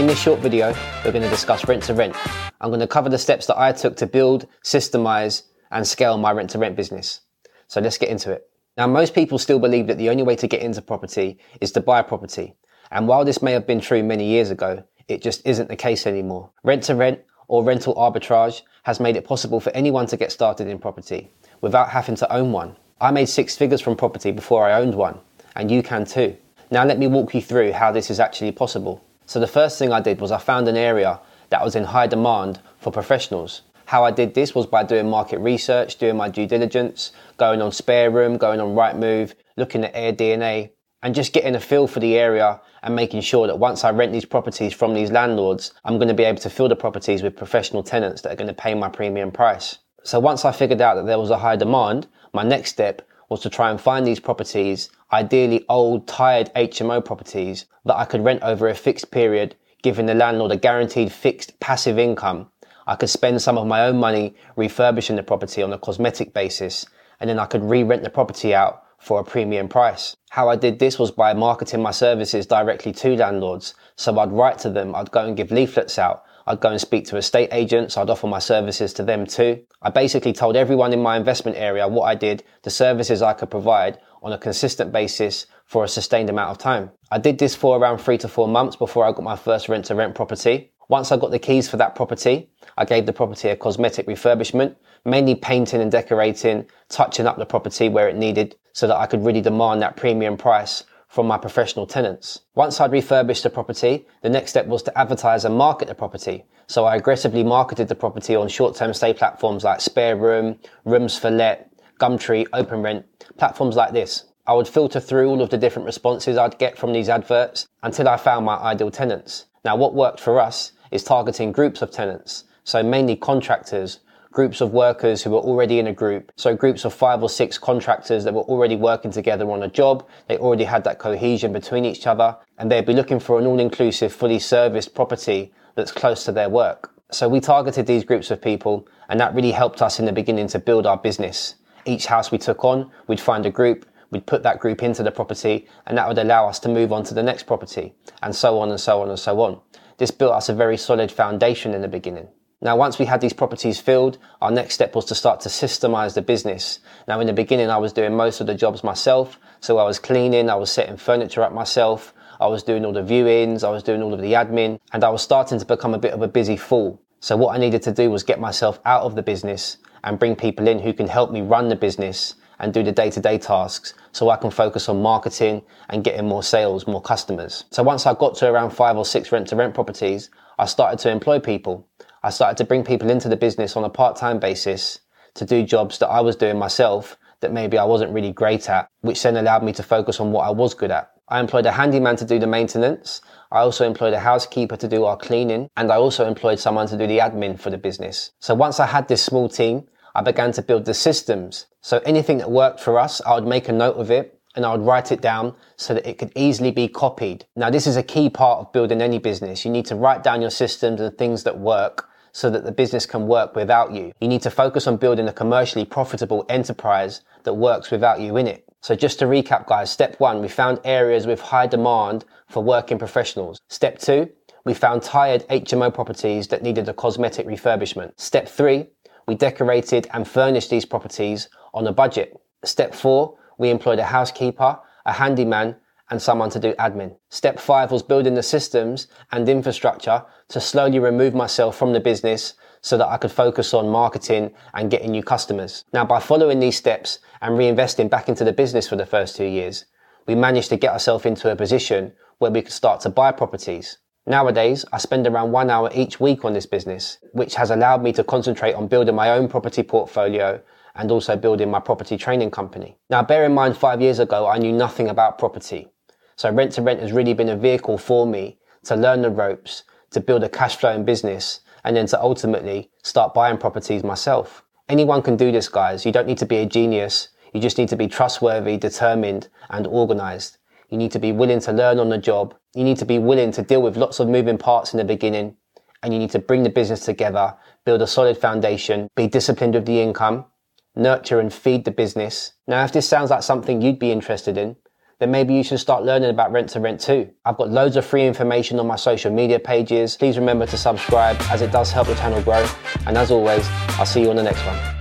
In this short video, we're going to discuss rent to rent. I'm going to cover the steps that I took to build, systemize, and scale my rent to rent business. So let's get into it. Now, most people still believe that the only way to get into property is to buy property. And while this may have been true many years ago, it just isn't the case anymore. Rent to rent or rental arbitrage has made it possible for anyone to get started in property without having to own one. I made six figures from property before I owned one, and you can too. Now let me walk you through how this is actually possible. So the first thing I did was I found an area that was in high demand for professionals. How I did this was by doing market research, doing my due diligence, going on Spare Room, going on Rightmove, looking at AirDNA, and just getting a feel for the area and making sure that once I rent these properties from these landlords, I'm going to be able to fill the properties with professional tenants that are going to pay my premium price. So once I figured out that there was a high demand, my next step was to try and find these properties, ideally old, tired HMO properties that I could rent over a fixed period, giving the landlord a guaranteed fixed passive income. I could spend some of my own money refurbishing the property on a cosmetic basis, and then I could re-rent the property out for a premium price. How I did this was by marketing my services directly to landlords. So I'd write to them, I'd go and give leaflets out, I'd go and speak to estate agents. I'd offer my services to them too. I basically told everyone in my investment area what I did, the services I could provide on a consistent basis for a sustained amount of time. I did this for around three to four months before I got my first rent to rent property. Once I got the keys for that property, I gave the property a cosmetic refurbishment, mainly painting and decorating, touching up the property where it needed so that I could really demand that premium price from my professional tenants. Once I'd refurbished the property, the next step was to advertise and market the property. So I aggressively marketed the property on short-term stay platforms like Spare Room, Rooms for Let, Gumtree, OpenRent, platforms like this. I would filter through all of the different responses I'd get from these adverts until I found my ideal tenants. Now what worked for us is targeting groups of tenants. So mainly contractors, groups of workers who were already in a group. So groups of five or six contractors that were already working together on a job. They already had that cohesion between each other and they'd be looking for an all-inclusive, fully serviced property that's close to their work. So we targeted these groups of people and that really helped us in the beginning to build our business. Each house we took on, we'd find a group, we'd put that group into the property and that would allow us to move on to the next property and so on and so on and so on. This built us a very solid foundation in the beginning. Now, once we had these properties filled, our next step was to start to systemize the business. Now, in the beginning, I was doing most of the jobs myself. So I was cleaning, I was setting furniture up myself, I was doing all the viewings, I was doing all of the admin, and I was starting to become a bit of a busy fool. So what I needed to do was get myself out of the business and bring people in who can help me run the business and do the day-to-day tasks so I can focus on marketing and getting more sales, more customers. So once I got to around five or six rent to rent properties, I started to employ people. I started to bring people into the business on a part-time basis to do jobs that I was doing myself that maybe I wasn't really great at, which then allowed me to focus on what I was good at. I employed a handyman to do the maintenance. I also employed a housekeeper to do our cleaning. And I also employed someone to do the admin for the business. So once I had this small team, I began to build the systems. So anything that worked for us, I would make a note of it and I would write it down so that it could easily be copied. Now, this is a key part of building any business. You need to write down your systems and things that work so that the business can work without you. You need to focus on building a commercially profitable enterprise that works without you in it. So just to recap guys, step one, we found areas with high demand for working professionals. Step two, we found tired HMO properties that needed a cosmetic refurbishment. Step three, we decorated and furnished these properties on a budget. Step four, we employed a housekeeper, a handyman, and someone to do admin. Step five was building the systems and infrastructure to slowly remove myself from the business so that I could focus on marketing and getting new customers. Now, by following these steps and reinvesting back into the business for the first two years, we managed to get ourselves into a position where we could start to buy properties. Nowadays, I spend around one hour each week on this business, which has allowed me to concentrate on building my own property portfolio and also building my property training company. Now, bear in mind, five years ago, I knew nothing about property. So rent to rent has really been a vehicle for me to learn the ropes, to build a cash flowing business, and then to ultimately start buying properties myself. Anyone can do this, guys. You don't need to be a genius. You just need to be trustworthy, determined, and organized. You need to be willing to learn on the job. You need to be willing to deal with lots of moving parts in the beginning. And you need to bring the business together, build a solid foundation, be disciplined with the income, nurture and feed the business. Now, if this sounds like something you'd be interested in, then maybe you should start learning about rent to rent too. I've got loads of free information on my social media pages. Please remember to subscribe as it does help the channel grow. And as always, I'll see you on the next one.